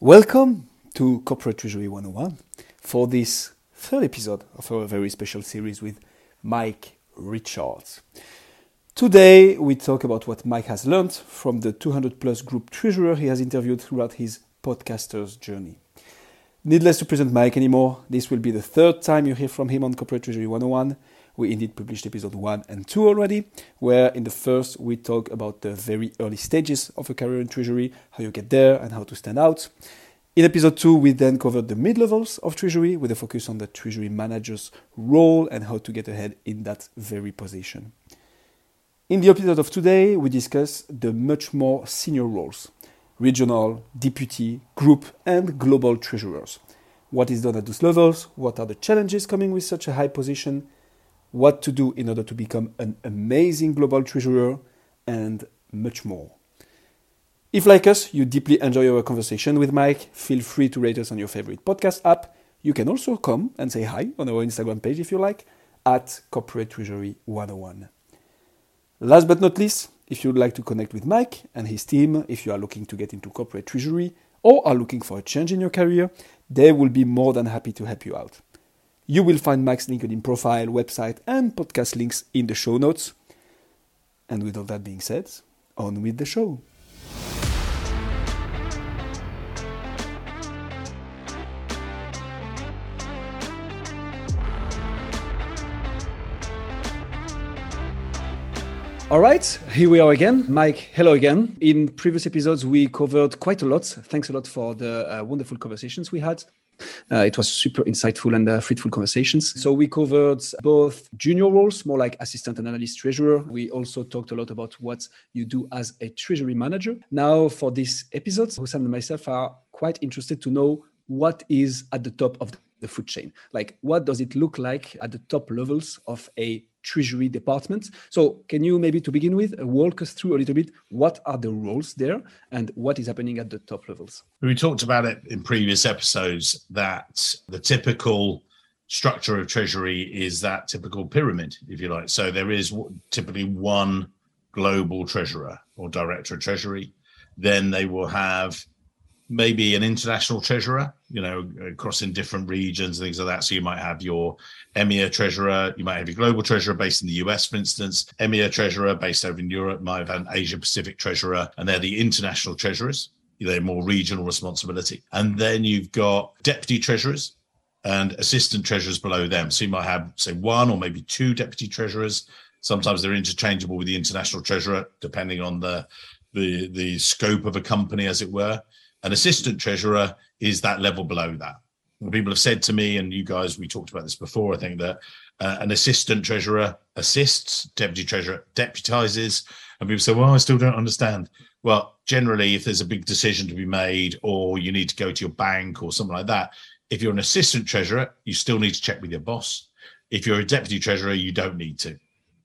Welcome to Corporate Treasury 101 for this third episode of our very special series with Mike Richards. Today we talk about what Mike has learned from the 200 plus group treasurer he has interviewed throughout his podcaster's journey. Needless to present Mike anymore, this will be the third time you hear from him on Corporate Treasury 101. We indeed published episode 1 and 2 already, where in the first we talk about the very early stages of a career in Treasury, how you get there and how to stand out. In episode 2, we then covered the mid levels of Treasury with a focus on the Treasury manager's role and how to get ahead in that very position. In the episode of today, we discuss the much more senior roles regional, deputy, group, and global treasurers. What is done at those levels? What are the challenges coming with such a high position? What to do in order to become an amazing global treasurer, and much more. If, like us, you deeply enjoy our conversation with Mike, feel free to rate us on your favorite podcast app. You can also come and say hi on our Instagram page if you like, at Corporate Treasury 101. Last but not least, if you'd like to connect with Mike and his team, if you are looking to get into corporate treasury or are looking for a change in your career, they will be more than happy to help you out. You will find Mike's LinkedIn profile, website, and podcast links in the show notes. And with all that being said, on with the show. All right, here we are again. Mike, hello again. In previous episodes, we covered quite a lot. Thanks a lot for the uh, wonderful conversations we had. Uh, it was super insightful and uh, fruitful conversations. So we covered both junior roles, more like assistant and analyst treasurer. We also talked a lot about what you do as a treasury manager. Now, for this episode, Hussam and myself are quite interested to know what is at the top of the food chain. Like, what does it look like at the top levels of a treasury department. So, can you maybe to begin with walk us through a little bit what are the roles there and what is happening at the top levels? We talked about it in previous episodes that the typical structure of treasury is that typical pyramid, if you like. So, there is typically one global treasurer or director of treasury. Then they will have maybe an international treasurer, you know, across in different regions, and things like that. So you might have your EMEA treasurer, you might have your global treasurer based in the US, for instance, EMEA treasurer based over in Europe, might have an Asia Pacific treasurer, and they're the international treasurers. They're more regional responsibility. And then you've got deputy treasurers and assistant treasurers below them. So you might have, say, one or maybe two deputy treasurers. Sometimes they're interchangeable with the international treasurer, depending on the the the scope of a company, as it were. An assistant treasurer is that level below that. People have said to me, and you guys, we talked about this before. I think that uh, an assistant treasurer assists, deputy treasurer deputizes, and people say, "Well, I still don't understand." Well, generally, if there's a big decision to be made, or you need to go to your bank or something like that, if you're an assistant treasurer, you still need to check with your boss. If you're a deputy treasurer, you don't need to.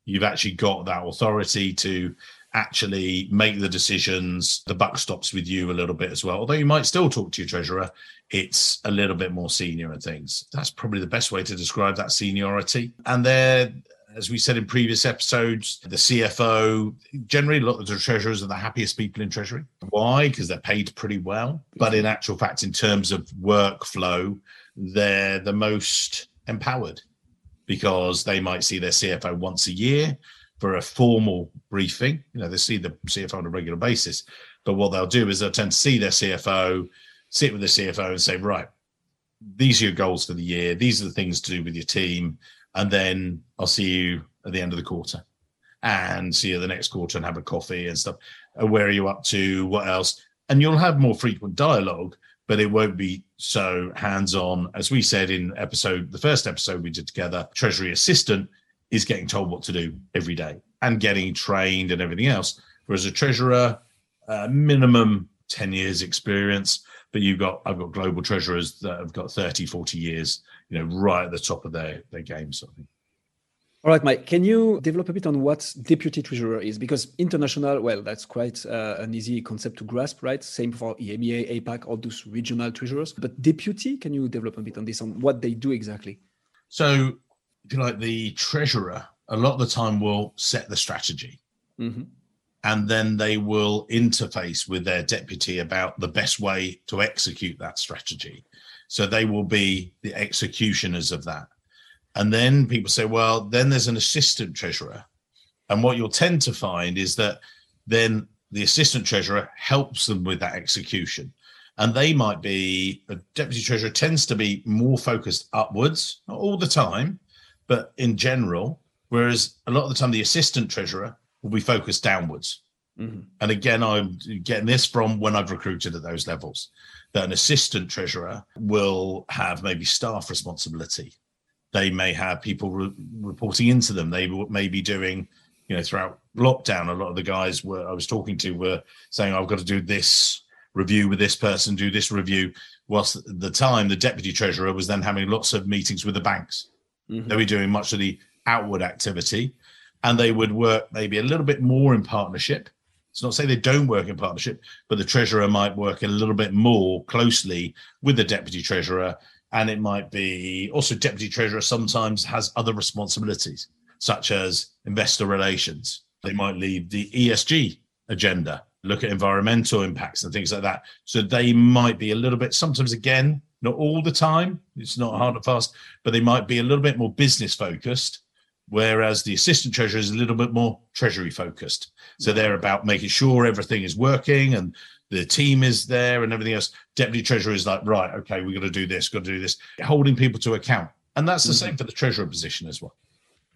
You've actually got that authority to actually make the decisions. The buck stops with you a little bit as well. Although you might still talk to your treasurer, it's a little bit more senior and things. That's probably the best way to describe that seniority. And there, as we said in previous episodes, the CFO, generally a lot of the treasurers are the happiest people in treasury. Why? Because they're paid pretty well. But in actual fact, in terms of workflow, they're the most empowered because they might see their CFO once a year for a formal briefing. You know, they see the CFO on a regular basis, but what they'll do is they'll tend to see their CFO, sit with the CFO and say, right, these are your goals for the year. These are the things to do with your team. And then I'll see you at the end of the quarter and see you the next quarter and have a coffee and stuff. Where are you up to? What else? And you'll have more frequent dialogue, but it won't be so hands on. As we said in episode, the first episode we did together, Treasury Assistant is getting told what to do every day and getting trained and everything else. Whereas a treasurer, uh, minimum 10 years experience, but you've got, I've got global treasurers that have got 30, 40 years, you know, right at the top of their, their game sort of thing. All right, Mike, can you develop a bit on what deputy treasurer is? Because international, well, that's quite uh, an easy concept to grasp, right? Same for EMEA, APAC, all those regional treasurers. But deputy, can you develop a bit on this, on what they do exactly? So if you like, the treasurer a lot of the time will set the strategy. Mm-hmm. and then they will interface with their deputy about the best way to execute that strategy. So they will be the executioners of that. And then people say, well, then there's an assistant treasurer. And what you'll tend to find is that then the assistant treasurer helps them with that execution. And they might be, a deputy treasurer tends to be more focused upwards, not all the time, but in general. Whereas a lot of the time, the assistant treasurer will be focused downwards. Mm-hmm. And again, I'm getting this from when I've recruited at those levels that an assistant treasurer will have maybe staff responsibility. They may have people re- reporting into them. They may be doing, you know, throughout lockdown, a lot of the guys were I was talking to were saying, I've got to do this review with this person, do this review. Whilst the time the deputy treasurer was then having lots of meetings with the banks. Mm-hmm. They were doing much of the outward activity and they would work maybe a little bit more in partnership. It's not say they don't work in partnership, but the treasurer might work a little bit more closely with the deputy treasurer. And it might be also deputy treasurer sometimes has other responsibilities, such as investor relations. They might lead the ESG agenda, look at environmental impacts and things like that. So they might be a little bit, sometimes again, not all the time, it's not hard and fast, but they might be a little bit more business focused whereas the assistant treasurer is a little bit more treasury focused. So they're about making sure everything is working and the team is there and everything else. Deputy treasurer is like, right, okay, we've got to do this, got to do this, holding people to account. And that's the mm-hmm. same for the treasurer position as well.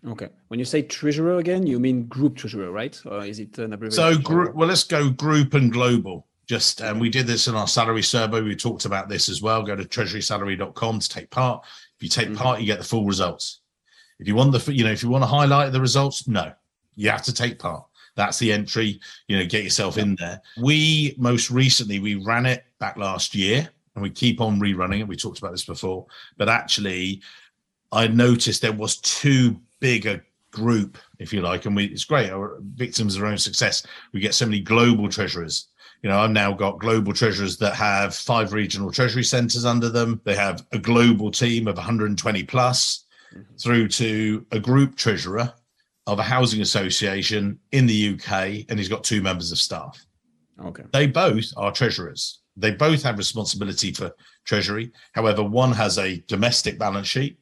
Okay. When you say treasurer again, you mean group treasurer, right? Or is it an abbreviation? So, group, well, let's go group and global. Just, and we did this in our salary survey. We talked about this as well. Go to treasurysalary.com to take part. If you take mm-hmm. part, you get the full results. If you want the, you know, if you want to highlight the results, no, you have to take part. That's the entry. You know, get yourself in there. We most recently we ran it back last year, and we keep on rerunning it. We talked about this before, but actually, I noticed there was too big a group, if you like, and we it's great. Our victims of our own success. We get so many global treasurers. You know, I've now got global treasurers that have five regional treasury centers under them. They have a global team of 120 plus mm-hmm. through to a group treasurer of a housing association in the UK, and he's got two members of staff. Okay. They both are treasurers. They both have responsibility for treasury. However, one has a domestic balance sheet,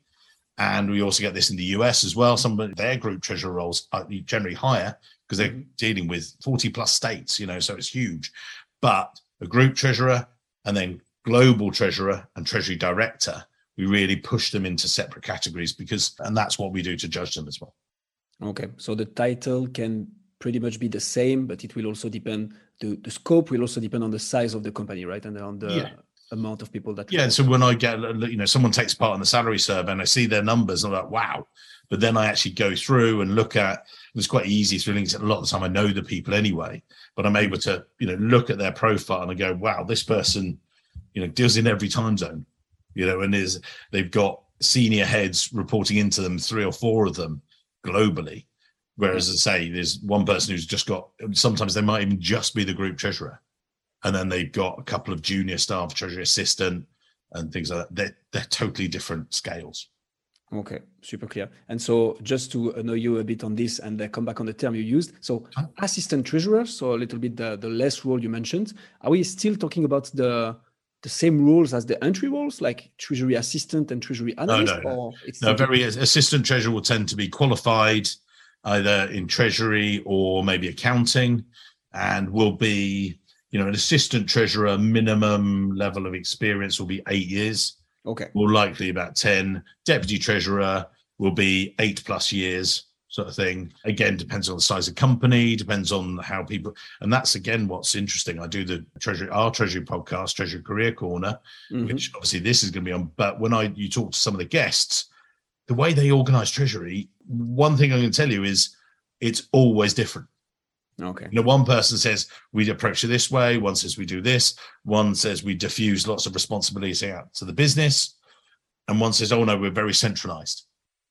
and we also get this in the US as well. Some of their group treasurer roles are generally higher because they're mm-hmm. dealing with 40 plus states, you know, so it's huge. But a group treasurer and then global treasurer and treasury director we really push them into separate categories because and that's what we do to judge them as well okay so the title can pretty much be the same but it will also depend the, the scope will also depend on the size of the company right and on the yeah. amount of people that yeah so when i get you know someone takes part in the salary survey and i see their numbers i'm like wow but then i actually go through and look at it's quite easy through links a lot of the time i know the people anyway but i'm able to you know look at their profile and I go wow this person you know deals in every time zone you know, and is they've got senior heads reporting into them, three or four of them globally. Whereas, I say, there's one person who's just got. Sometimes they might even just be the group treasurer, and then they've got a couple of junior staff, treasury assistant, and things like that. They're they're totally different scales. Okay, super clear. And so, just to know you a bit on this, and uh, come back on the term you used. So, assistant treasurer. So a little bit the the less role you mentioned. Are we still talking about the the same rules as the entry roles, like treasury assistant and treasury analyst? No, no, no. no very assistant treasurer will tend to be qualified either in treasury or maybe accounting, and will be you know an assistant treasurer minimum level of experience will be eight years. Okay. More likely about ten. Deputy treasurer will be eight plus years sort of thing. Again, depends on the size of company, depends on how people, and that's again what's interesting. I do the treasury, our treasury podcast, Treasury Career Corner, mm-hmm. which obviously this is going to be on. But when I you talk to some of the guests, the way they organize treasury, one thing I can tell you is it's always different. Okay. You know, one person says we approach it this way, one says we do this, one says we diffuse lots of responsibility out to the business, and one says, oh no, we're very centralized.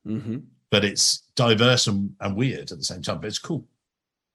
Mm-hmm but it's diverse and, and weird at the same time. But it's cool.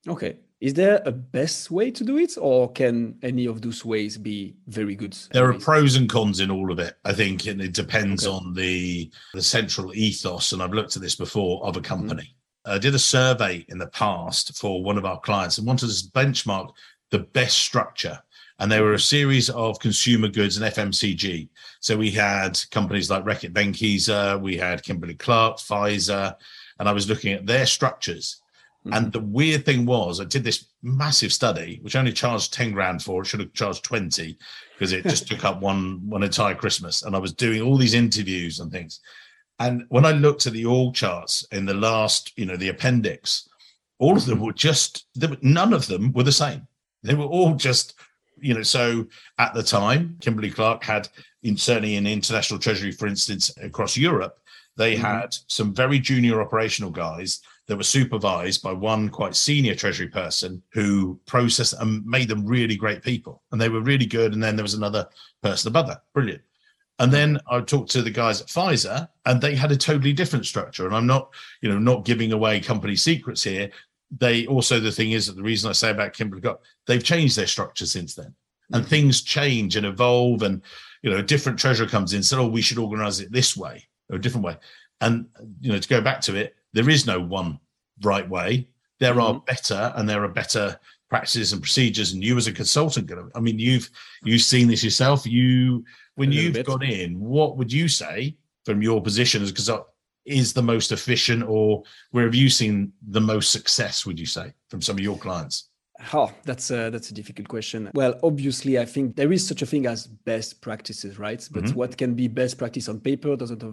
Okay. Is there a best way to do it, or can any of those ways be very good? There are pros and cons in all of it. I think, and it depends okay. on the the central ethos. And I've looked at this before of a company. I did a survey in the past for one of our clients and wanted to benchmark the best structure. And they were a series of consumer goods and FMCG. So we had companies like Reckitt Benckiser, we had Kimberly Clark, Pfizer, and I was looking at their structures. Mm-hmm. And the weird thing was, I did this massive study, which only charged 10 grand for, it should have charged 20 because it just took up one one entire Christmas. And I was doing all these interviews and things. And when I looked at the org charts in the last, you know, the appendix, all of them were just were, none of them were the same. They were all just, you know, so at the time, Kimberly Clark had in certainly in international treasury, for instance, across Europe, they mm-hmm. had some very junior operational guys that were supervised by one quite senior treasury person who processed and made them really great people. And they were really good. And then there was another person above that. Brilliant. And then I talked to the guys at Pfizer, and they had a totally different structure. And I'm not, you know, not giving away company secrets here. They also the thing is that the reason I say about Kimberly Clark, they've changed their structure since then, and mm-hmm. things change and evolve. And you know, a different treasurer comes in, said, "Oh, we should organize it this way or a different way." And you know, to go back to it, there is no one right way. There mm-hmm. are better, and there are better practices and procedures. And you, as a consultant, I mean, you've you've seen this yourself. You when you've gone in, what would you say from your position as because is the most efficient, or where have you seen the most success? Would you say from some of your clients? Oh, that's a that's a difficult question. Well, obviously, I think there is such a thing as best practices, right? But mm-hmm. what can be best practice on paper doesn't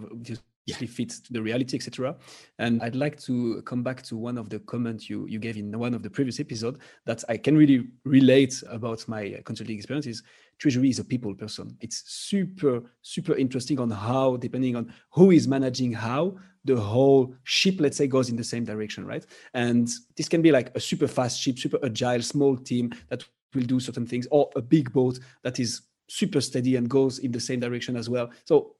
yeah. fits to the reality, etc. And I'd like to come back to one of the comments you you gave in one of the previous episode that I can really relate about my consulting experiences. Treasury is a people person. It's super super interesting on how, depending on who is managing how, the whole ship, let's say, goes in the same direction, right? And this can be like a super fast ship, super agile, small team that will do certain things, or a big boat that is super steady and goes in the same direction as well. So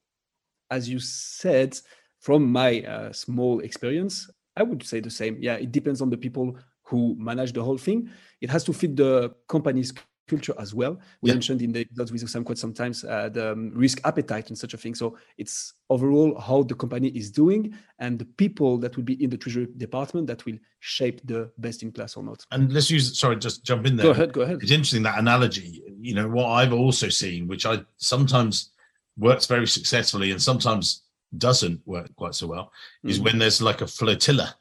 as you said, from my uh, small experience, I would say the same. Yeah, it depends on the people who manage the whole thing. It has to fit the company's culture as well. We yeah. mentioned in the episodes with some quite sometimes uh, the um, risk appetite and such a thing. So it's overall how the company is doing and the people that will be in the treasury department that will shape the best in class or not. And let's use sorry, just jump in there. Go ahead, go ahead. It's interesting that analogy. You know what I've also seen, which I sometimes works very successfully and sometimes doesn't work quite so well mm-hmm. is when there's like a flotilla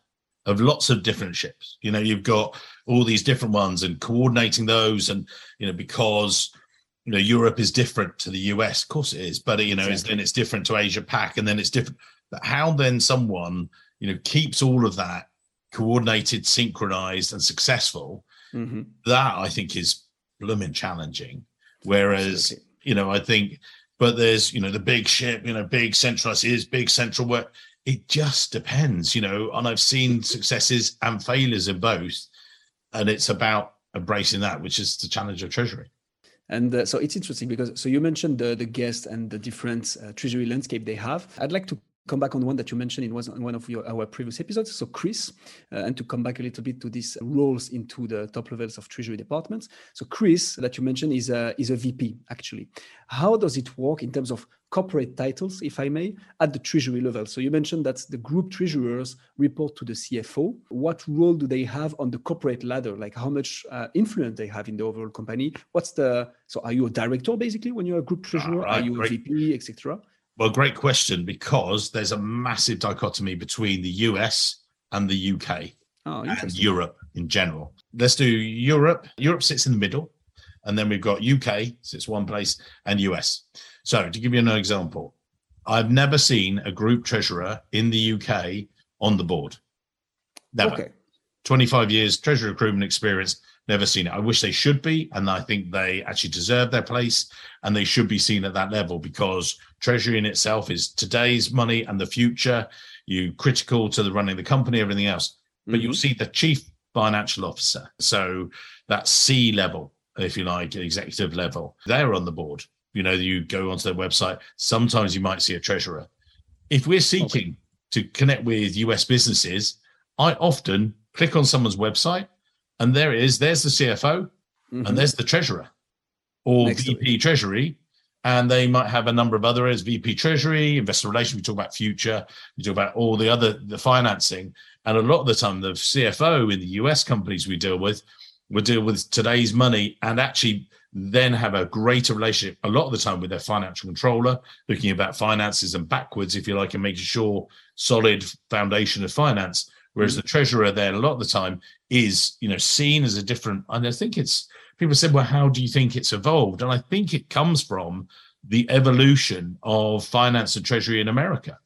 of lots of different ships you know you've got all these different ones and coordinating those and you know because you know europe is different to the us of course it is but you know exactly. it's, then it's different to asia pac and then it's different but how then someone you know keeps all of that coordinated synchronized and successful mm-hmm. that i think is blooming challenging whereas Absolutely. you know i think but there's you know the big ship you know big centralized is big central work. It just depends you know and i've seen successes and failures in both and it's about embracing that which is the challenge of treasury. And uh, so it's interesting because so you mentioned the the guest and the different uh, treasury landscape they have. I'd like to come back on one that you mentioned in one of your, our previous episodes. So Chris, uh, and to come back a little bit to these roles into the top levels of treasury departments. So Chris, that you mentioned, is a is a VP actually. How does it work in terms of corporate titles, if I may, at the treasury level? So you mentioned that the group treasurers report to the CFO. What role do they have on the corporate ladder? Like how much uh, influence they have in the overall company? What's the so are you a director basically when you're a group treasurer? Ah, right, are you a VP, etc.? Well, great question because there's a massive dichotomy between the US and the UK oh, and Europe in general. Let's do Europe. Europe sits in the middle, and then we've got UK sits one place and US. So to give you an example, I've never seen a group treasurer in the UK on the board. Never. Okay. 25 years treasury recruitment experience never seen it. I wish they should be, and I think they actually deserve their place, and they should be seen at that level because treasury in itself is today's money and the future. You critical to the running the company, everything else, but mm-hmm. you'll see the chief financial officer, so that C level, if you like, executive level, they're on the board. You know, you go onto their website. Sometimes you might see a treasurer. If we're seeking okay. to connect with US businesses, I often click on someone's website and there it is. There's the CFO, mm-hmm. and there's the treasurer or Next VP Treasury. And they might have a number of other areas, VP Treasury, investor relations. We talk about future. We talk about all the other the financing, And a lot of the time, the CFO in the US companies we deal with we deal with today's money and actually then have a greater relationship a lot of the time with their financial controller, looking about finances and backwards, if you like, and making sure solid foundation of finance. Whereas mm. the treasurer then a lot of the time is, you know, seen as a different, and I think it's people said, well, how do you think it's evolved? And I think it comes from the evolution of finance and treasury in America.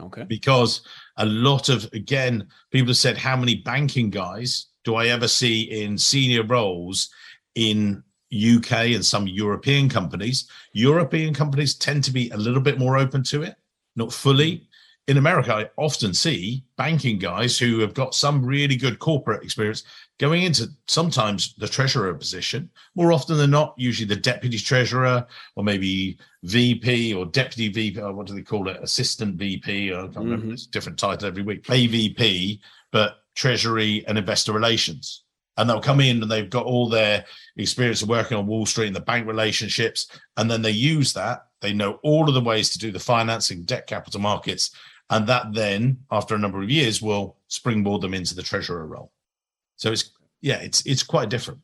Okay. Because a lot of, again, people have said, how many banking guys do I ever see in senior roles in UK and some European companies? European companies tend to be a little bit more open to it, not fully. In America, I often see banking guys who have got some really good corporate experience going into sometimes the treasurer position, more often than not, usually the deputy treasurer or maybe VP or deputy VP, or what do they call it? Assistant VP, I can't mm-hmm. remember, it's a different title every week, AVP, but treasury and investor relations. And they'll come in and they've got all their experience of working on Wall Street and the bank relationships. And then they use that. They know all of the ways to do the financing, debt capital markets. And that then, after a number of years, will springboard them into the treasurer role. So it's yeah, it's it's quite different.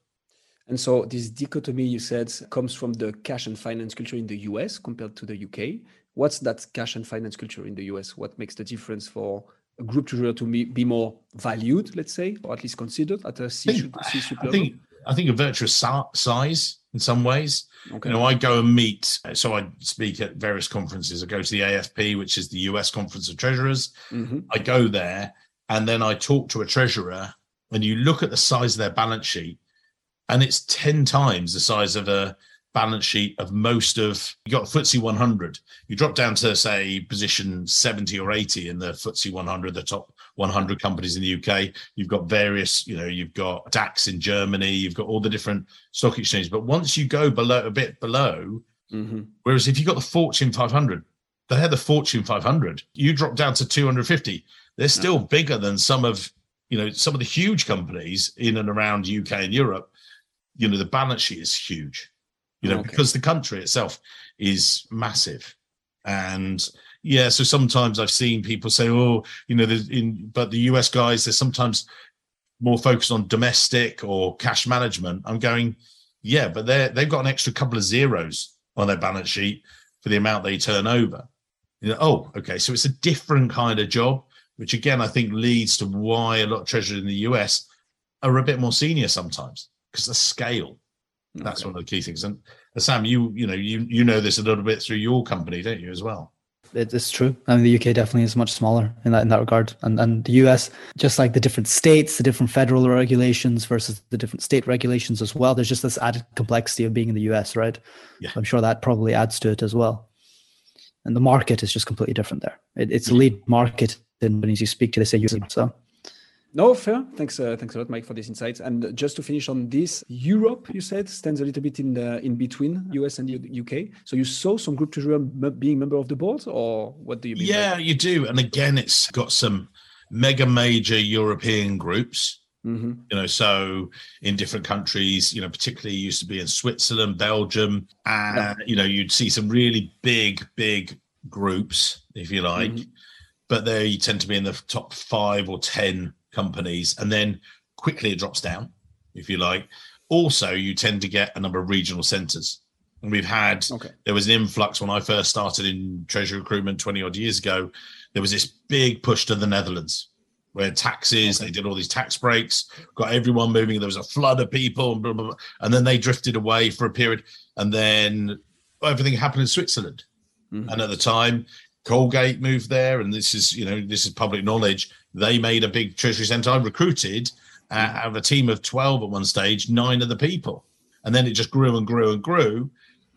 And so this dichotomy you said comes from the cash and finance culture in the US compared to the UK. What's that cash and finance culture in the US? What makes the difference for a group treasurer to be, more valued, let's say, or at least considered at a C suite level? I think, a virtuous size in some ways. Okay. You know, I go and meet, so I speak at various conferences. I go to the AFP, which is the US Conference of Treasurers. Mm-hmm. I go there and then I talk to a treasurer and you look at the size of their balance sheet, and it's 10 times the size of a balance sheet of most of you got FTSE 100. You drop down to say position 70 or 80 in the FTSE 100, the top 100 companies in the UK. You've got various, you know, you've got DAX in Germany, you've got all the different stock exchanges. But once you go below a bit below, mm-hmm. whereas if you've got the Fortune 500, they had the Fortune 500. You drop down to 250. They're still no. bigger than some of you know some of the huge companies in and around UK and Europe, you know the balance sheet is huge, you know okay. because the country itself is massive, and yeah, so sometimes I've seen people say, oh, you know, in but the US guys they're sometimes more focused on domestic or cash management. I'm going, yeah, but they they've got an extra couple of zeros on their balance sheet for the amount they turn over. You know, oh, okay, so it's a different kind of job which again I think leads to why a lot of treasurers in the US are a bit more senior sometimes because the scale. That's okay. one of the key things. And uh, Sam, you you know you you know this a little bit through your company, don't you, as well? It's true. I mean, the UK definitely is much smaller in that in that regard, and and the US, just like the different states, the different federal regulations versus the different state regulations as well. There's just this added complexity of being in the US, right? Yeah. I'm sure that probably adds to it as well. And the market is just completely different there. It, it's a lead market companies you speak to, they say you so. No, fair. Thanks, uh, thanks a lot, Mike, for these insights. And just to finish on this, Europe, you said, stands a little bit in the in between US and UK. So you saw some group treasurer being member of the board, or what do you mean? Yeah, you do. And again, it's got some mega major European groups. Mm-hmm. You know, so in different countries, you know, particularly used to be in Switzerland, Belgium, and yeah. you know, you'd see some really big, big groups, if you like. Mm-hmm but they tend to be in the top five or 10 companies. And then quickly it drops down, if you like. Also, you tend to get a number of regional centers. And we've had, okay. there was an influx when I first started in treasury recruitment 20 odd years ago. There was this big push to the Netherlands where taxes, okay. they did all these tax breaks, got everyone moving. There was a flood of people, and, blah, blah, blah. and then they drifted away for a period. And then everything happened in Switzerland. Mm-hmm. And at the time, Colgate moved there, and this is you know this is public knowledge. They made a big treasury centre. I recruited uh, out of a team of twelve at one stage, nine of the people, and then it just grew and grew and grew,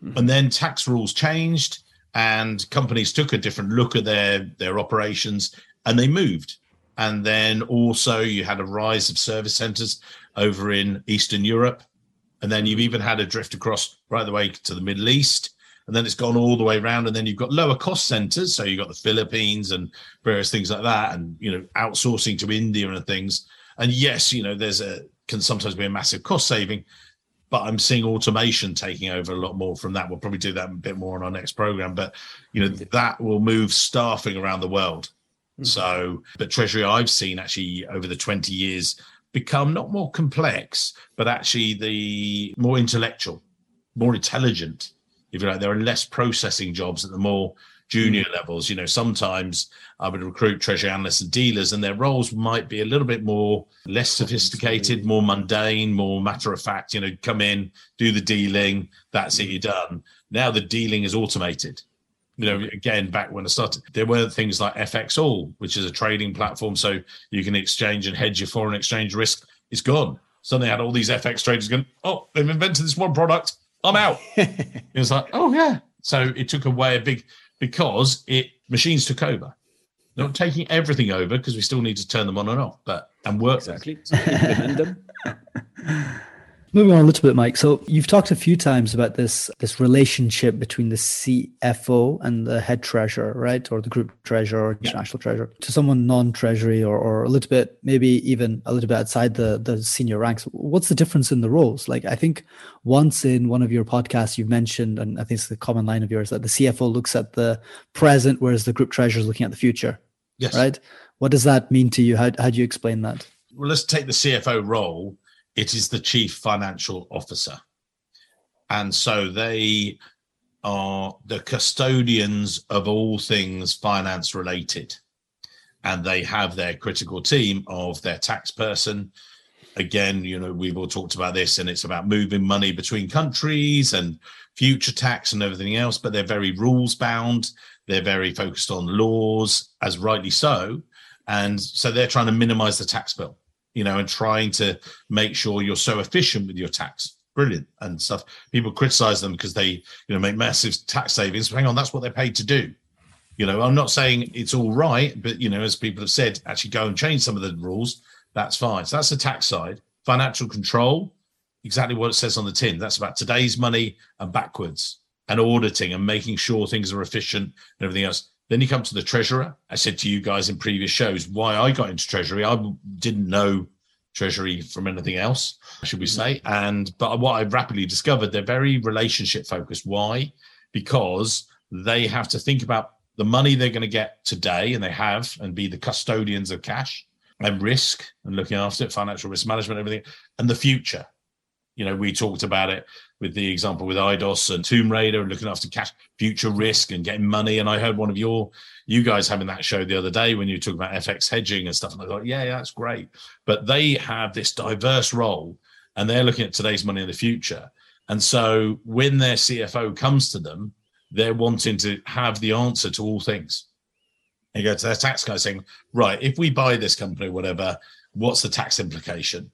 mm-hmm. and then tax rules changed, and companies took a different look at their their operations, and they moved. And then also you had a rise of service centres over in Eastern Europe, and then you've even had a drift across right the way to the Middle East and then it's gone all the way around and then you've got lower cost centers so you've got the philippines and various things like that and you know outsourcing to india and things and yes you know there's a can sometimes be a massive cost saving but i'm seeing automation taking over a lot more from that we'll probably do that a bit more on our next program but you know that will move staffing around the world Mm-hmm. So, but Treasury I've seen actually over the 20 years become not more complex, but actually the more intellectual, more intelligent. If you like, there are less processing jobs at the more junior mm. levels. You know, sometimes I would recruit treasury analysts and dealers, and their roles might be a little bit more less sophisticated, more mundane, more matter of fact. You know, come in, do the dealing, that's it, you're done. Now the dealing is automated. You know, again, back when I started, there were things like FXall, which is a trading platform, so you can exchange and hedge your foreign exchange risk. It's gone. Suddenly, had all these FX traders going, "Oh, they've invented this one product. I'm out." it was like, "Oh yeah." So it took away a big because it machines took over. They're not taking everything over because we still need to turn them on and off, but and work exactly. Moving on a little bit, Mike. So you've talked a few times about this this relationship between the CFO and the head treasurer, right, or the group treasurer or international yeah. treasurer. To someone non-treasury or, or a little bit, maybe even a little bit outside the the senior ranks, what's the difference in the roles? Like I think once in one of your podcasts you've mentioned, and I think it's the common line of yours that the CFO looks at the present, whereas the group treasurer is looking at the future. Yes. Right. What does that mean to you? How how do you explain that? Well, let's take the CFO role it is the chief financial officer. And so they are the custodians of all things finance related. And they have their critical team of their tax person. Again, you know, we've all talked about this, and it's about moving money between countries and future tax and everything else, but they're very rules bound. They're very focused on laws, as rightly so. And so they're trying to minimize the tax bill you know, and trying to make sure you're so efficient with your tax. Brilliant and stuff. People criticize them because they, you know, make massive tax savings. Hang on, that's what they're paid to do. You know, I'm not saying it's all right, but you know, as people have said, actually go and change some of the rules. That's fine. So that's the tax side. Financial control, exactly what it says on the tin. That's about today's money and backwards and auditing and making sure things are efficient and everything else. Then you come to the treasurer. I said to you guys in previous shows why I got into treasury. I didn't know treasury from anything else, should we mm. say? And but what I've rapidly discovered, they're very relationship focused. Why? Because they have to think about the money they're going to get today, and they have, and be the custodians of cash and risk and looking after it, financial risk management, everything, and the future. You know, we talked about it with the example with Eidos and Tomb Raider and looking after cash, future risk and getting money. And I heard one of your, you guys having that show the other day when you talk about FX hedging and stuff. And I thought, yeah, yeah, that's great. But they have this diverse role and they're looking at today's money in the future. And so when their CFO comes to them, they're wanting to have the answer to all things. You go to their tax guy saying, right, if we buy this company, whatever, what's the tax implication?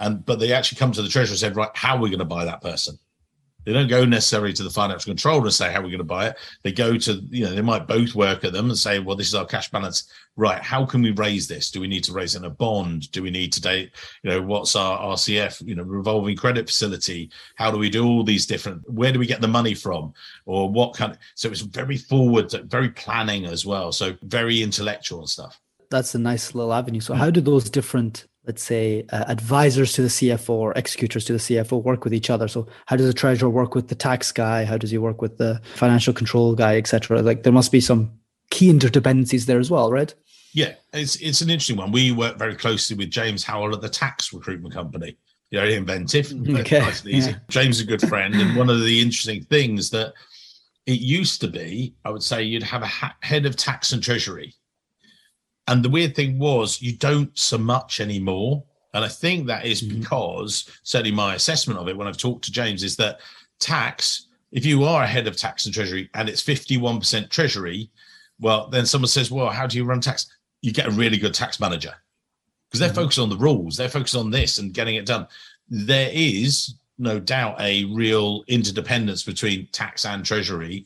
And but they actually come to the treasurer and said, right, how are we going to buy that person? They don't go necessarily to the financial controller and say how we're going to buy it. They go to, you know, they might both work at them and say, well, this is our cash balance. Right. How can we raise this? Do we need to raise in a bond? Do we need to date, you know, what's our RCF, you know, revolving credit facility? How do we do all these different, where do we get the money from? Or what kind of, so it's very forward, very planning as well. So very intellectual and stuff. That's a nice little avenue. So how do those different let's say uh, advisors to the CFO or executors to the CFO work with each other. So how does the treasurer work with the tax guy? How does he work with the financial control guy, etc.? Like there must be some key interdependencies there as well, right? Yeah, it's it's an interesting one. We work very closely with James Howell at the tax recruitment company. Very inventive, okay. nice and easy. Yeah. James is a good friend, and one of the interesting things that it used to be, I would say, you'd have a ha- head of tax and treasury and the weird thing was, you don't so much anymore. And I think that is mm-hmm. because, certainly my assessment of it when I've talked to James, is that tax, if you are ahead of tax and treasury and it's 51% treasury, well, then someone says, well, how do you run tax? You get a really good tax manager because they're mm-hmm. focused on the rules, they're focused on this and getting it done. There is no doubt a real interdependence between tax and treasury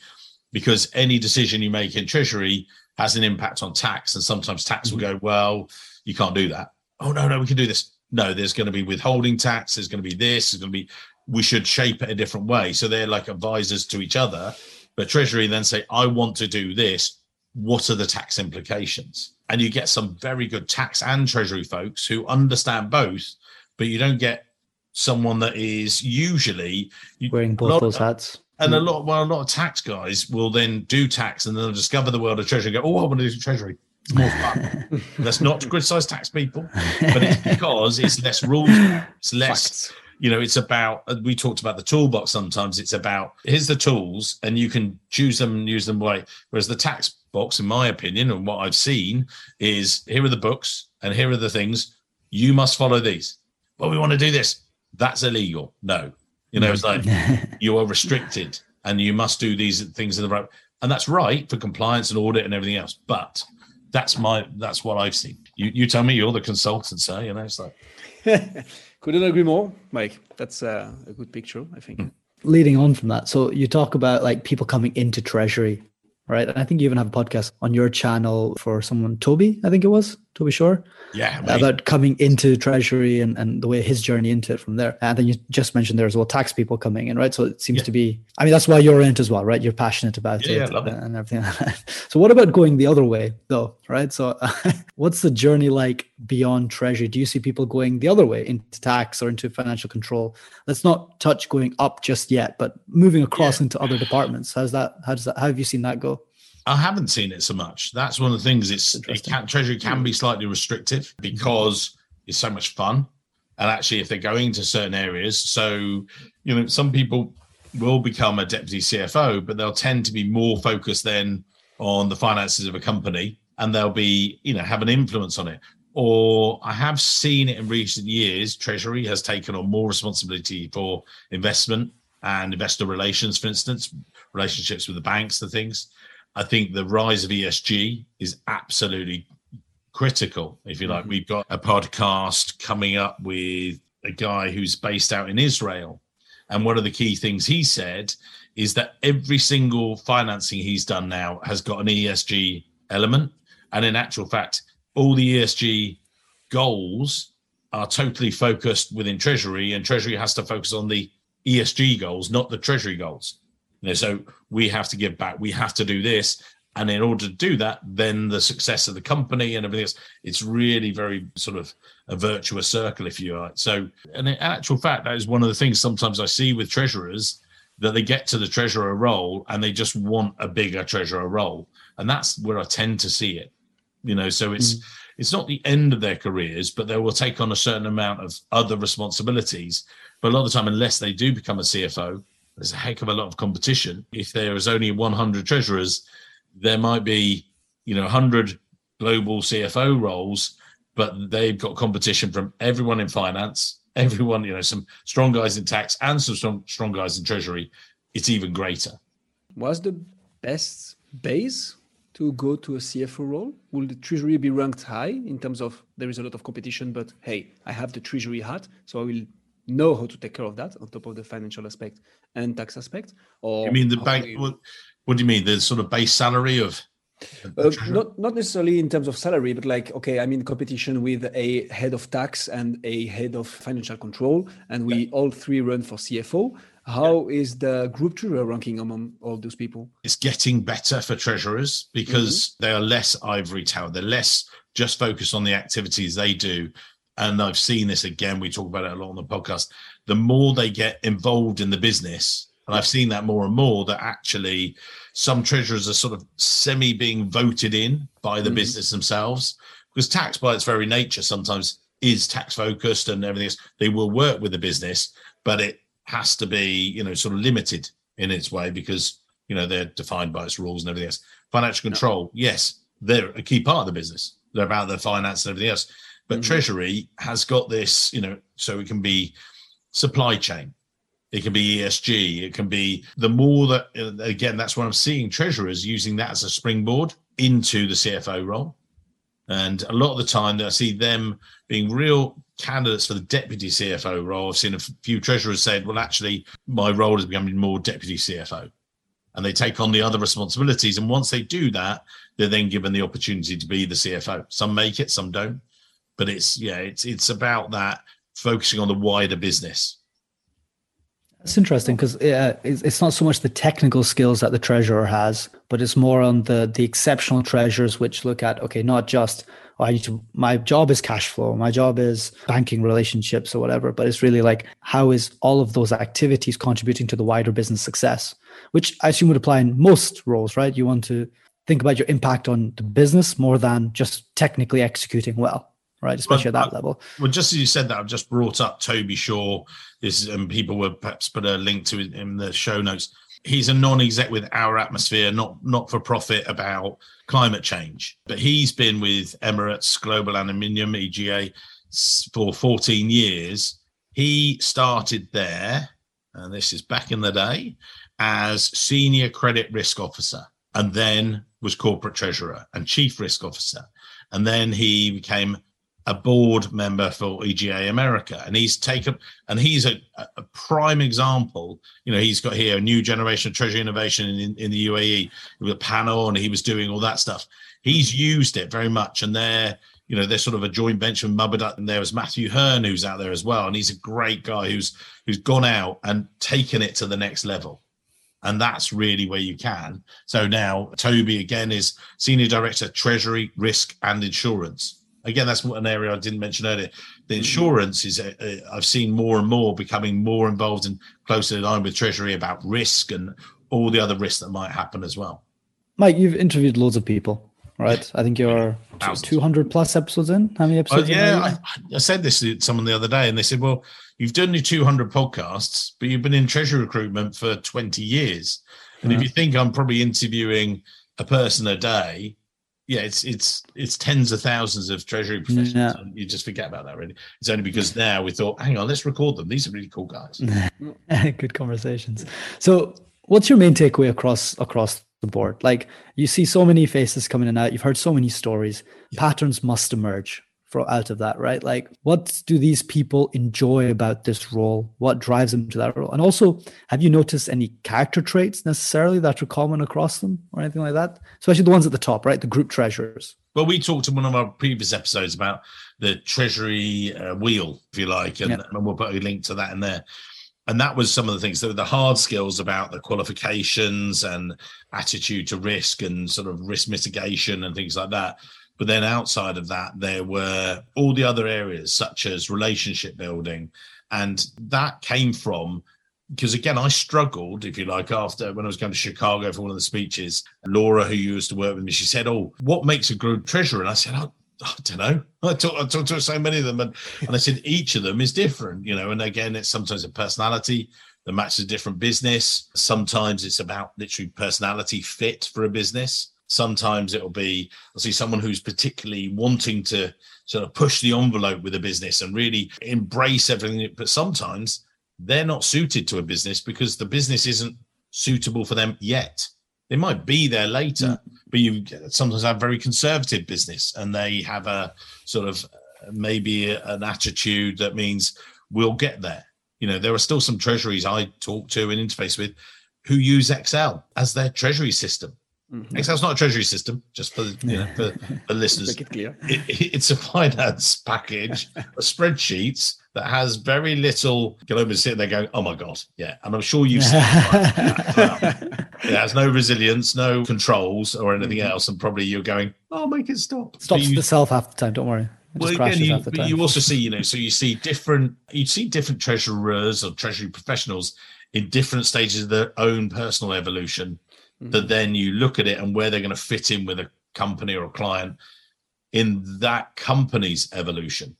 because any decision you make in treasury has an impact on tax. And sometimes tax will mm-hmm. go, well, you can't do that. Oh, no, no, we can do this. No, there's going to be withholding tax. There's going to be this. There's going to be, we should shape it a different way. So they're like advisors to each other. But Treasury then say, I want to do this. What are the tax implications? And you get some very good tax and Treasury folks who understand both, but you don't get someone that is usually wearing both those hats and a hmm. lot, well, a lot of tax guys will then do tax and then they'll discover the world of treasury and go, oh, I want to do treasury. It's more fun. That's not to criticize tax people, but it's because it's less rules. It's less. Facts you know it's about uh, we talked about the toolbox sometimes it's about here's the tools and you can choose them and use them right whereas the tax box in my opinion and what i've seen is here are the books and here are the things you must follow these well we want to do this that's illegal no you know it's like you are restricted and you must do these things in the right and that's right for compliance and audit and everything else but that's my that's what i've seen you you tell me you're the consultant sir you know it's like Couldn't agree more, Mike. That's uh, a good picture, I think. Hmm. Leading on from that, so you talk about like people coming into treasury, right? And I think you even have a podcast on your channel for someone, Toby, I think it was, Toby Shore. Yeah. Uh, right. About coming into treasury and, and the way his journey into it from there. And then you just mentioned there as well tax people coming in, right? So it seems yeah. to be, I mean, that's why you're in it as well, right? You're passionate about yeah, it, yeah and, and everything So what about going the other way though, right? So what's the journey like beyond treasury? Do you see people going the other way into tax or into financial control? Let's not touch going up just yet, but moving across yeah. into other departments. How's that? How does that, how have you seen that go? I haven't seen it so much. That's one of the things. It's it can, treasury can be hmm. slightly restrictive hmm. because it's so much fun, and actually, if they're going to certain areas, so you know, some people will become a deputy CFO, but they'll tend to be more focused then on the finances of a company, and they'll be you know have an influence on it. Or I have seen it in recent years. Treasury has taken on more responsibility for investment and investor relations, for instance, relationships with the banks, the things. I think the rise of ESG is absolutely critical. If you like, mm-hmm. we've got a podcast coming up with a guy who's based out in Israel. And one of the key things he said is that every single financing he's done now has got an ESG element. And in actual fact, all the ESG goals are totally focused within Treasury, and Treasury has to focus on the ESG goals, not the Treasury goals. You know, so we have to give back. We have to do this. And in order to do that, then the success of the company and everything else, it's really very sort of a virtuous circle, if you like. So, and in actual fact, that is one of the things sometimes I see with treasurers that they get to the treasurer role and they just want a bigger treasurer role. And that's where I tend to see it. You know, so it's mm. it's not the end of their careers, but they will take on a certain amount of other responsibilities. But a lot of the time, unless they do become a CFO, there's a heck of a lot of competition. If there is only 100 treasurers, there might be, you know, 100 global CFO roles, but they've got competition from everyone in finance, everyone, you know, some strong guys in tax and some strong, strong guys in treasury. It's even greater. Was the best base to go to a CFO role? Will the treasury be ranked high in terms of there is a lot of competition, but hey, I have the treasury hat, so I will know how to take care of that on top of the financial aspect and tax aspect or you mean the bank you, what, what, do you mean the sort of base salary of uh, not not necessarily in terms of salary but like okay i'm in competition with a head of tax and a head of financial control and we yeah. all three run for cfo How yeah. is the group treasurer ranking among all those people it's getting better for treasurers because mm-hmm. they are less ivory tower they're less just focused on the activities they do and I've seen this again, we talk about it a lot on the podcast, the more they get involved in the business, and I've seen that more and more, that actually some treasurers are sort of semi being voted in by the mm-hmm. business themselves. Because tax, by its very nature, sometimes is tax focused and everything else. They will work with the business, but it has to be, you know, sort of limited in its way because, you know, they're defined by its rules and everything else. Financial control, yes, they're a key part of the business. They're about the finance and everything else but mm-hmm. Treasury has got this, you know, so it can be supply chain, it can be ESG, it can be the more that, uh, again, that's what I'm seeing treasurers using that as a springboard into the CFO role. And a lot of the time, that I see them being real candidates for the deputy CFO role. I've seen a few treasurers said, well, actually, my role is becoming more deputy CFO. And they take on the other responsibilities. And once they do that, they're then given the opportunity to be the CFO. Some make it, some don't but it's yeah, it's it's about that focusing on the wider business. It's interesting because uh, it's not so much the technical skills that the treasurer has, but it's more on the the exceptional treasurers, which look at okay, not just oh, I need to. My job is cash flow, my job is banking relationships or whatever, but it's really like how is all of those activities contributing to the wider business success, which I assume would apply in most roles, right? You want to think about your impact on the business more than just technically executing well right? Especially well, at that I, level uh, well just as you said that i've just brought up toby shaw. This and people will perhaps put a link to it in the show notes. He's a non-exec with our atmosphere not not for profit about climate change. But he's been with emirates global aluminium ega for 14 years. He started there and this is back in the day as senior credit risk officer and then was corporate treasurer and chief risk officer. And then he became a board member for EGA America, and he's taken and he's a, a prime example. You know, he's got here a new generation of treasury innovation in, in the UAE with a panel, and he was doing all that stuff. He's used it very much, and they're you know they're sort of a joint venture with Mubadala, and there was Matthew Hearn who's out there as well, and he's a great guy who's who's gone out and taken it to the next level and that's really where you can. So now Toby again is senior director, treasury, risk, and insurance again, that's an area I didn't mention earlier. The mm-hmm. insurance is, a, a, I've seen more and more becoming more involved and closer aligned with Treasury about risk and all the other risks that might happen as well. Mike, you've interviewed loads of people, right? I think you're Thousands. 200 plus episodes in. How many episodes? Uh, yeah, I, I, said this to someone the other day, and they said, "Well, you've done your 200 podcasts, but you've been in treasury recruitment for 20 years, and yeah. if you think I'm probably interviewing a person a day, yeah, it's it's it's tens of thousands of treasury professionals. Yeah. you just forget about that. Really, it's only because now we thought, hang on, let's record them. These are really cool guys. Good conversations. So, what's your main takeaway across across the board? Like, you see so many faces coming in and out. You've heard so many stories. Yeah. Patterns must emerge for out of that, right? Like, what do these people enjoy about this role? What drives them to that role? And also, have you noticed any character traits necessarily that are common across them or anything like that? Especially the ones at the top, right? The group treasurers. Well, we talked in one of our previous episodes about the treasury uh, wheel, if you like, and, and we'll put a link to that in there and that was some of the things that were the hard skills about the qualifications and attitude to risk and sort of risk mitigation and things like that but then outside of that, there were all the other areas, such as relationship building. And that came from because again, I struggled, if you like, after when I was going to Chicago for one of the speeches. Laura, who used to work with me, she said, "Oh, what makes a good treasurer?" And I said, oh, I don't know. I talked I talk to so many of them, and, and I said each of them is different, you know. And again, it's sometimes a personality that matches a different business. Sometimes it's about literally personality fit for a business. Sometimes it'll be, I'll see someone who's particularly wanting to sort of push the envelope with a business and really embrace everything. But sometimes they're not suited to a business because the business isn't suitable for them yet. They might be there later, mm. but you sometimes have very conservative business and they have a sort of maybe an attitude that means we'll get there. You know, there are still some treasuries I talk to and interface with who use Excel as their treasury system. Mm-hmm. Excel's not a treasury system, just for you know, for, for listeners. It it, it's a finance package, a spreadsheets that has very little. Over sitting there going, "Oh my god, yeah!" And I'm sure you've seen it. it has no resilience, no controls, or anything mm-hmm. else, and probably you're going, "Oh, make it stop." Stops you, itself half the time. Don't worry. well, again, you, you also see, you know, so you see different, you see different treasurers or treasury professionals in different stages of their own personal evolution mm-hmm. that then you look at it and where they're going to fit in with a company or a client in that company's evolution.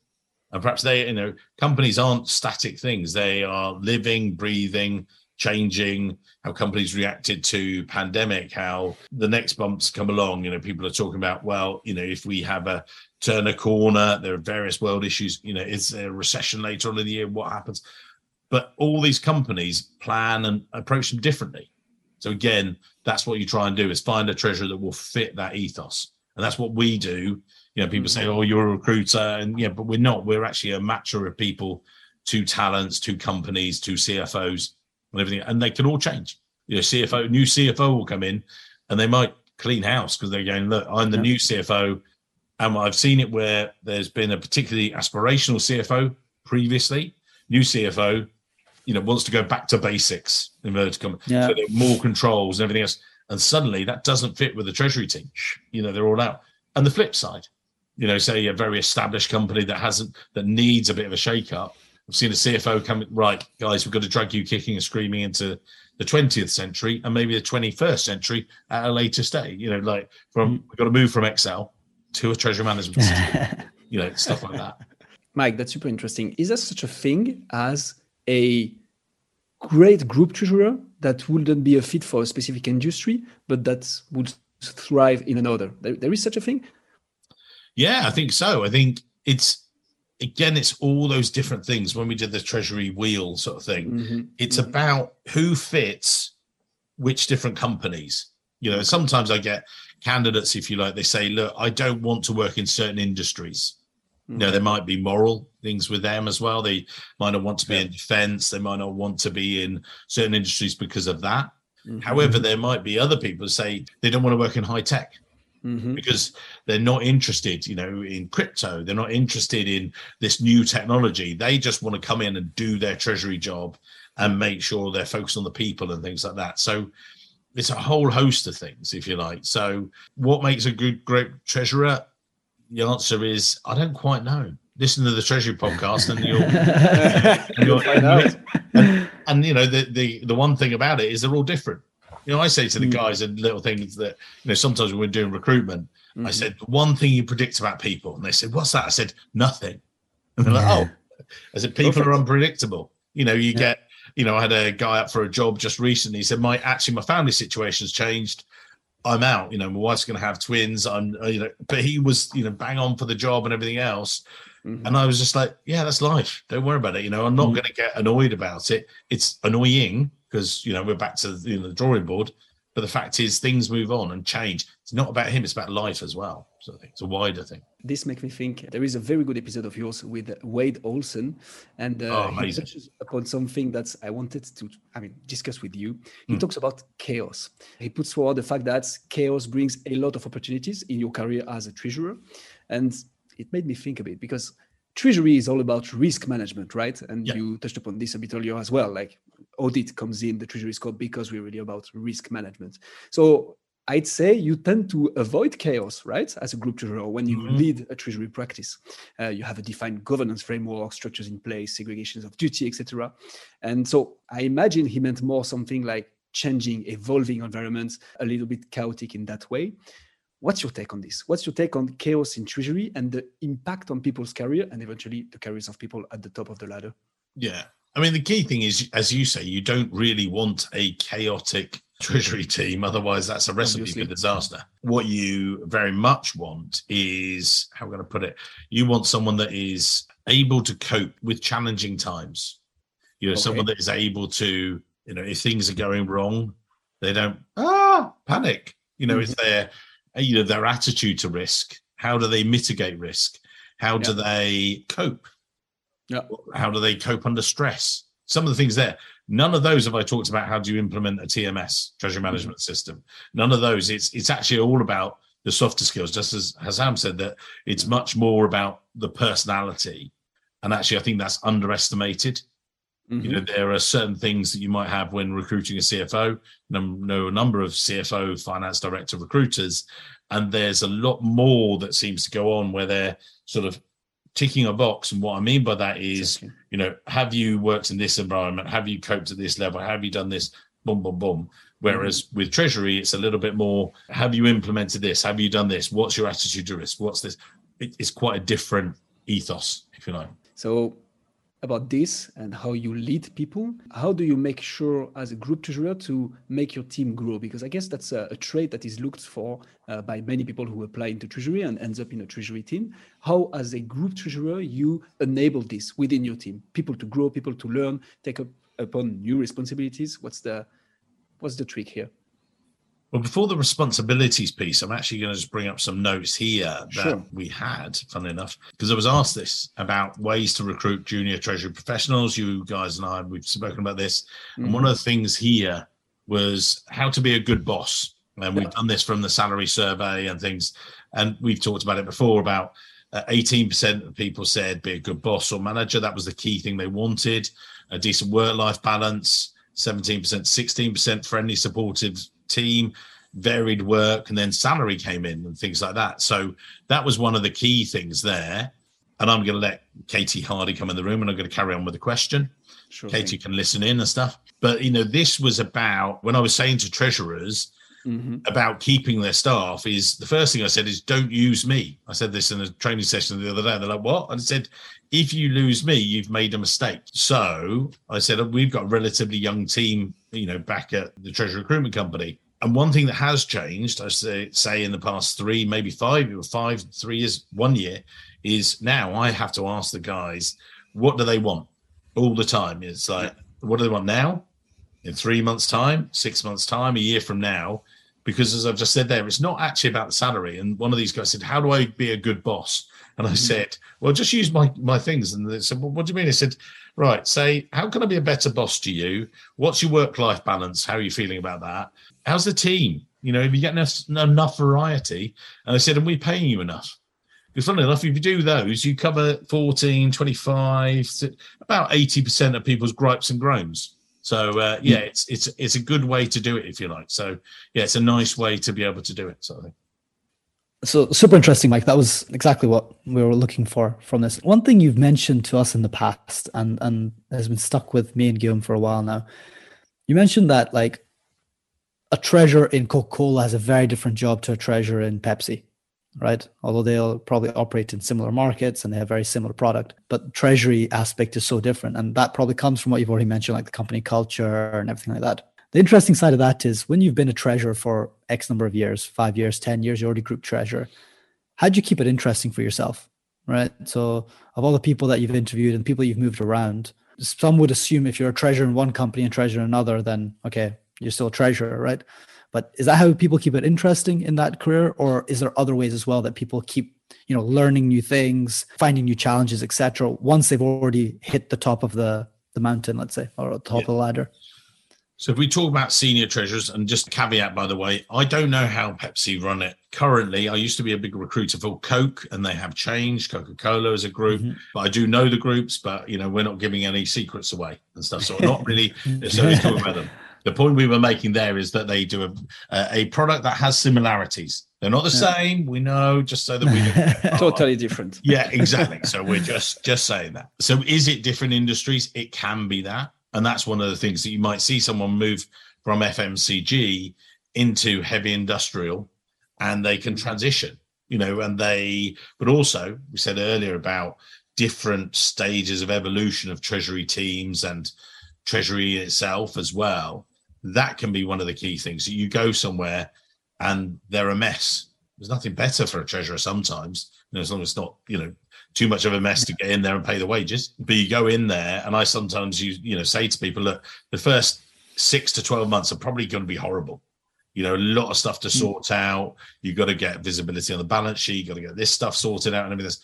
And perhaps they, you know, companies aren't static things. They are living, breathing, changing, how companies reacted to pandemic, how the next bumps come along. You know, people are talking about, well, you know, if we have a turn a corner, there are various world issues, you know, is there a recession later on in the year? What happens? But all these companies plan and approach them differently. So again, that's what you try and do is find a treasurer that will fit that ethos. And that's what we do. You know, people say, mm-hmm. Oh, you're a recruiter. And yeah, but we're not. We're actually a matcher of people to talents, to companies, to CFOs and everything. And they can all change. You know, CFO, new CFO will come in and they might clean house because they're going, look, I'm the yeah. new CFO. And I've seen it where there's been a particularly aspirational CFO previously, new CFO, you know wants to go back to basics in inverted commas. Yeah. So more controls and everything else. And suddenly that doesn't fit with the treasury team. You know, they're all out. And the flip side, you know, say a very established company that hasn't that needs a bit of a shake up. I've seen a CFO come right, guys, we've got to drag you kicking and screaming into the 20th century and maybe the 21st century at a later stage. You know, like from mm. we've got to move from Excel to a treasury management system, you know, stuff like that. Mike, that's super interesting. Is there such a thing as a great group treasurer that wouldn't be a fit for a specific industry, but that would thrive in another? there, there is such a thing? Yeah, I think so. I think it's again, it's all those different things. When we did the treasury wheel sort of thing, mm-hmm. it's mm-hmm. about who fits which different companies. You know, sometimes I get candidates, if you like, they say, look, I don't want to work in certain industries. You know, there might be moral things with them as well. They might not want to be yeah. in defense. They might not want to be in certain industries because of that. Mm-hmm. However, there might be other people who say they don't want to work in high tech mm-hmm. because they're not interested, you know, in crypto. They're not interested in this new technology. They just want to come in and do their treasury job and make sure they're focused on the people and things like that. So it's a whole host of things, if you like. So what makes a good, great treasurer? The answer is I don't quite know. Listen to the Treasury podcast, and you'll, and, you'll and, and, and, you know the, the the one thing about it is they're all different. You know, I say to the mm. guys and little things that, you know, sometimes when we're doing recruitment, mm-hmm. I said, one thing you predict about people. And they said, what's that? I said, nothing. And they're yeah. like, oh, I said, people Perfect. are unpredictable. You know, you yeah. get, you know, I had a guy up for a job just recently. He said, my, actually, my family situation's changed. I'm out. You know, my wife's going to have twins. I'm, uh, you know, but he was, you know, bang on for the job and everything else. Mm-hmm. And I was just like, yeah, that's life. Don't worry about it. You know, I'm not mm-hmm. going to get annoyed about it. It's annoying, because you know we're back to you know, the drawing board. But the fact is, things move on and change. It's not about him; it's about life as well. So I think it's a wider thing. This makes me think there is a very good episode of yours with Wade Olson, and uh, oh, he touches upon something that I wanted to, I mean, discuss with you. He mm. talks about chaos. He puts forward the fact that chaos brings a lot of opportunities in your career as a treasurer, and it made me think a bit because treasury is all about risk management, right? And yeah. you touched upon this a bit earlier as well. Like audit comes in the treasury scope because we're really about risk management. So I'd say you tend to avoid chaos, right? As a group treasurer, when you mm-hmm. lead a treasury practice, uh, you have a defined governance framework, structures in place, segregations of duty, etc. And so I imagine he meant more something like changing, evolving environments, a little bit chaotic in that way. What's your take on this? What's your take on chaos in treasury and the impact on people's career and eventually the careers of people at the top of the ladder? Yeah. I mean, the key thing is, as you say, you don't really want a chaotic treasury team. Otherwise, that's a recipe Obviously. for disaster. What you very much want is, how we're going to put it? You want someone that is able to cope with challenging times. You know, okay. someone that is able to, you know, if things are going wrong, they don't ah panic. You know, mm-hmm. if they're you know their attitude to risk how do they mitigate risk how yeah. do they cope yeah. how do they cope under stress some of the things there none of those have i talked about how do you implement a tms treasury mm-hmm. management mm-hmm. system none of those it's it's actually all about the softer skills just as Hassam said that it's much more about the personality and actually i think that's underestimated Mm-hmm. You know, there are certain things that you might have when recruiting a CFO. Know a number of CFO, finance director recruiters, and there's a lot more that seems to go on where they're sort of ticking a box. And what I mean by that is, exactly. you know, have you worked in this environment? Have you coped at this level? Have you done this? Boom, boom, boom. Whereas mm-hmm. with Treasury, it's a little bit more have you implemented this? Have you done this? What's your attitude to risk? What's this? it's quite a different ethos, if you like. So about this and how you lead people. How do you make sure as a group treasurer to make your team grow? Because I guess that's a, a trait that is looked for uh, by many people who apply into treasury and ends up in a treasury team. How, as a group treasurer, you enable this within your team? People to grow, people to learn, take up upon new responsibilities. What's the what's the trick here? Well, before the responsibilities piece, I'm actually going to just bring up some notes here that sure. we had, funnily enough, because I was asked this about ways to recruit junior treasury professionals. You guys and I, we've spoken about this. Mm-hmm. And one of the things here was how to be a good boss. And we've done this from the salary survey and things. And we've talked about it before about uh, 18% of people said be a good boss or manager. That was the key thing they wanted. A decent work life balance. 17%, 16% friendly, supportive team, varied work, and then salary came in and things like that. So that was one of the key things there. And I'm going to let Katie Hardy come in the room and I'm going to carry on with the question. Sure Katie thing. can listen in and stuff. But, you know, this was about when I was saying to treasurers, Mhm. about keeping their staff is the first thing I said is don't use me. I said this in a training session the other day. They're like, what? And I said, if you lose me, you've made a mistake. So I said, we've got a relatively young team, you know, back at the Treasury Recruitment Company. And one thing that has changed, I say, say in the past three, maybe five, or five, three years, one year, is now I have to ask the guys, what do they want all the time? It's like, what do they want now? In three months' time, six months' time, a year from now? because as I've just said there, it's not actually about the salary. And one of these guys said, "How do I be a good boss?" And I said, "Well, just use my my things." And they said, "Well, what do you mean?" I said, "Right, say, how can I be a better boss to you? What's your work life balance? How are you feeling about that? How's the team? You know, if you get enough, enough variety." And I said, "And we paying you enough?" Because funny enough, if you do those, you cover 14, 25, about 80% of people's gripes and groans. So uh, yeah, it's it's it's a good way to do it if you like. So yeah, it's a nice way to be able to do it. So I think. So super interesting, Mike. That was exactly what we were looking for from this. One thing you've mentioned to us in the past, and and has been stuck with me and Guillaume for a while now. You mentioned that like a treasurer in Coca Cola has a very different job to a treasurer in Pepsi, right? Although they'll probably operate in similar markets and they have very similar product, but treasury aspect is so different, and that probably comes from what you've already mentioned, like the company culture and everything like that. The interesting side of that is when you've been a treasurer for X number of years, five years, 10 years, you're already group treasurer. How do you keep it interesting for yourself? Right. So, of all the people that you've interviewed and people you've moved around, some would assume if you're a treasurer in one company and treasurer in another, then okay, you're still a treasurer, right? But is that how people keep it interesting in that career? Or is there other ways as well that people keep, you know, learning new things, finding new challenges, etc. once they've already hit the top of the, the mountain, let's say, or the top Yeah. of the ladder? So if we talk about senior treasurers, and just caveat by the way, I don't know how Pepsi run it currently. I used to be a big recruiter for Coke, and they have changed Coca Cola as a group. Mhm. But I do know the groups, but you know we're not giving any secrets away and stuff. So not really necessarily talking about them. The point we were making there is that they do a, a, product that has similarities. They're not the Yeah. same. We know, just so that we don't. Totally different. Yeah, exactly. so we're just just saying that. So is it different industries? It can be that. And that's one of the things that you might see someone move from FMCG into heavy industrial and they can mm-hmm. transition, you know, and they but also we said earlier about different stages of evolution of treasury teams and treasury itself as well. That can be one of the key things. You go somewhere and they're a mess. There's nothing better for a treasurer sometimes, you know, as long as it's not, you know, too much of a mess to get in there and pay the wages. But you go in there, and I sometimes you you know say to people, look, the first six to twelve months are probably going to be horrible. You know, a lot of stuff to mm. sort out. You've got to get visibility on the balance sheet. You've got to get this stuff sorted out and everything.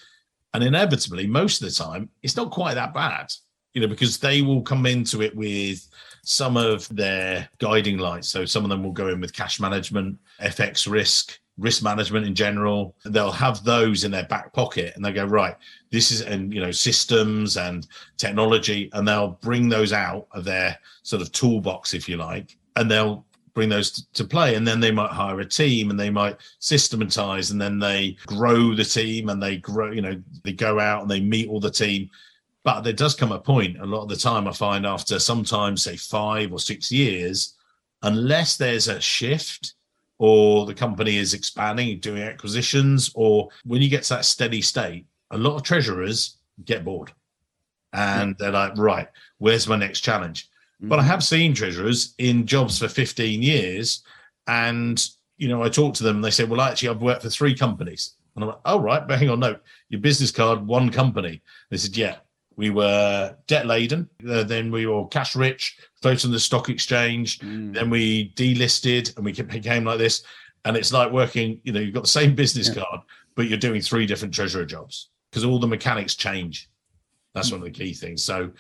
And inevitably, most of the time, it's not quite that bad. You know, because they will come into it with some of their guiding lights. So some of them will go in with cash management, FX risk, risk management in general. They'll have those in their back pocket and they go, right, this is, and, you know, systems and technology, and they'll bring those out of their sort of toolbox, if you like, and they'll bring those to play. And then they might hire a team and they might systematize and then they grow the team and they grow, you know, they go out and they meet all the team. But there does come a point, a lot of the time, I find after sometimes, say, five or six years, unless there's a shift or the company is expanding, doing acquisitions, or when you get to that steady state, a lot of treasurers get bored and they're like, right, where's my next challenge? But I mm. have seen treasurers in jobs for 15 years. And, you know, I talk to them and they say, well, actually, I've worked for three companies. And I'm like, oh, right, but hang on, no, your business card, one company. They said, yeah, we were debt laden. Uh, then we were cash rich, floated on the stock exchange. Mm. Then we delisted and we became like this. And it's like working, you know, you've got the same business Yeah. card, but you're doing three different treasurer jobs because all the mechanics change. That's one of the key things. So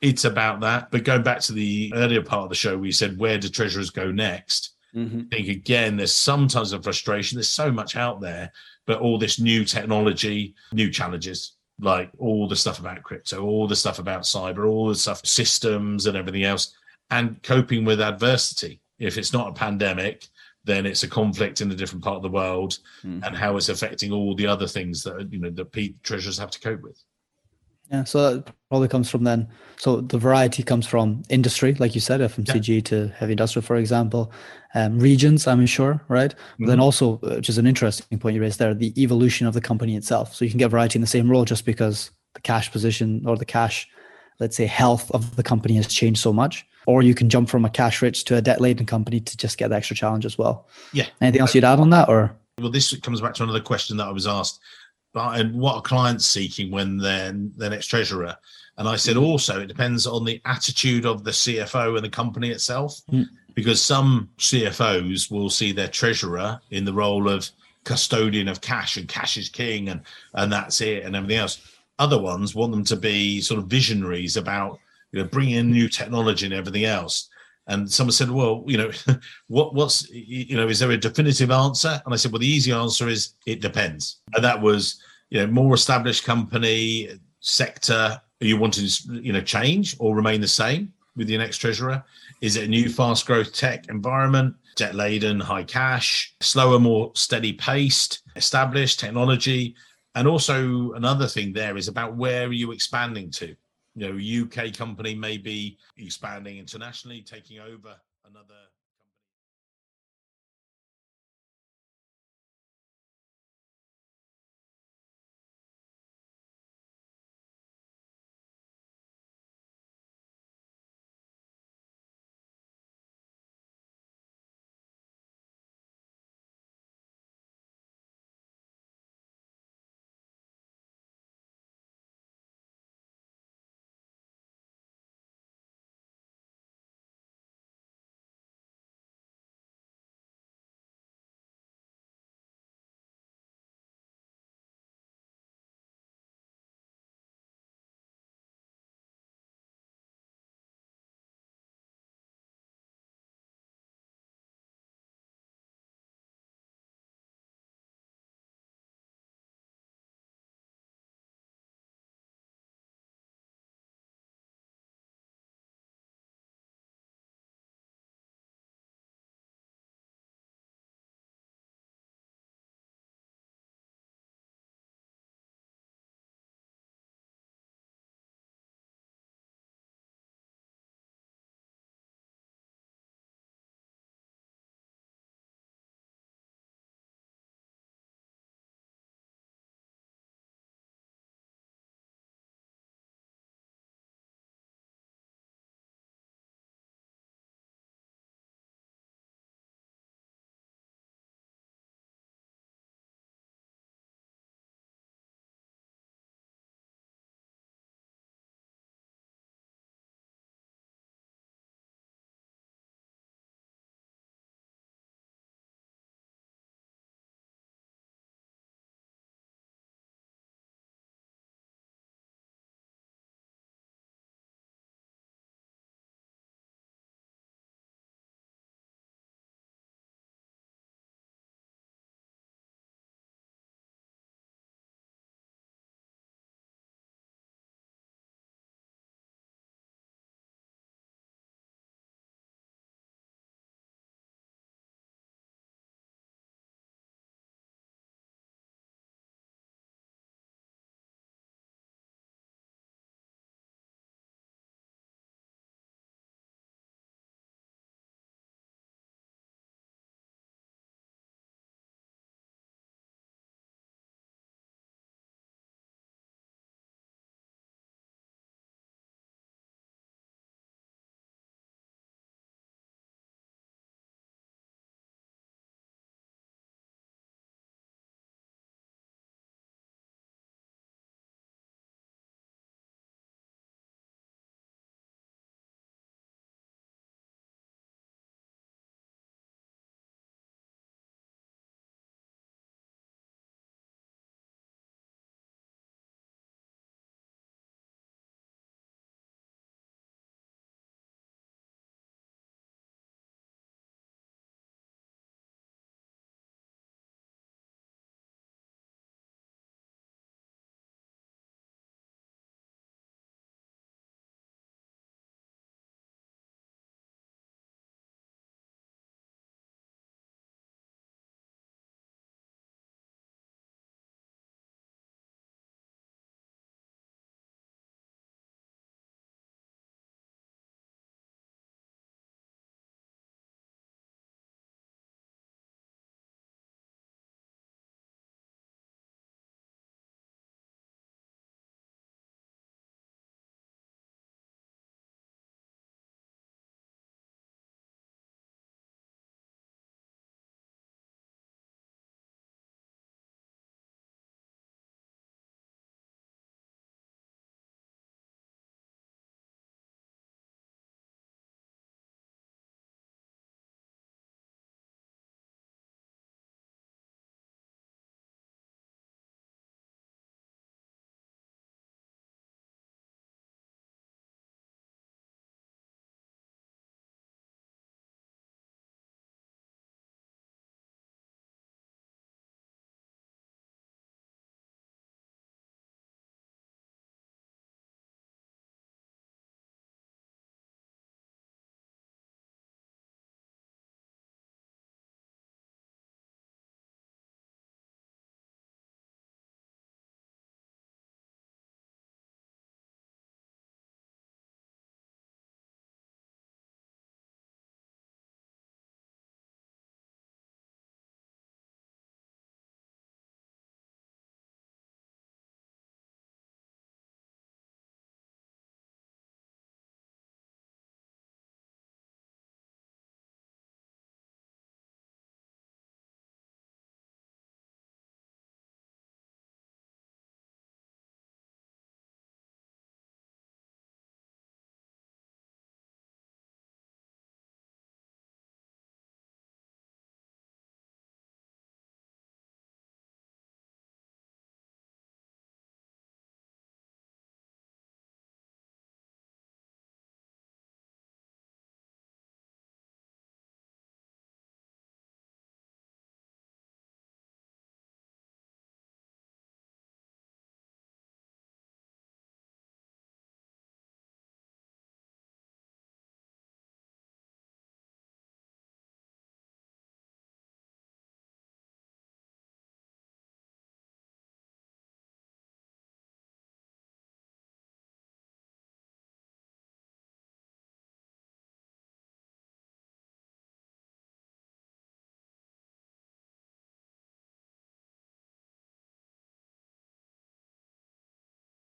it's about that. But going back to the earlier part of the show, we said, where do treasurers go next? Mhm. I think again, there's sometimes a frustration. There's so much out there, but all this new technology, new challenges, like all the stuff about crypto, all the stuff about cyber, all the stuff, systems and everything else, and coping with adversity. If it's not a pandemic, then it's a conflict in a different part of the world Mm. and how it's affecting all the other things that you know the P- treasurers have to cope with Yeah, so that probably comes from then. So the variety comes from industry, like you said, from FMCG to heavy industrial, for example, um, regions, I'm sure, right? But then Mhm. also, uh, which is an interesting point you raised there, the evolution of the company itself. So you can get variety in the same role just because the cash position or the cash, let's say, health of the company has changed so much. Or you can jump from a cash rich to a debt laden company to just get the extra challenge as well. Yeah. Anything else you'd add on that, or? well this comes back to another question that i was asked and what are clients seeking when they're their next treasurer. And i said also it depends on the attitude of the cfo and the company itself Mm. because some cfos will see their treasurer in the role of custodian of cash and cash is king and and that's it and everything else. Other ones want them to be sort of visionaries about you know bringing in new technology and everything else and someone said well you know what what's you know is there a definitive answer? And i said well the easy answer is it depends. And that was you know more established company sector are you wanting to you know change or remain the same with your next treasurer? Is it a new fast growth tech environment debt laden high cash slower more steady paced established technology? And also another thing there is about where are you expanding to you know uk company may be expanding internationally taking over another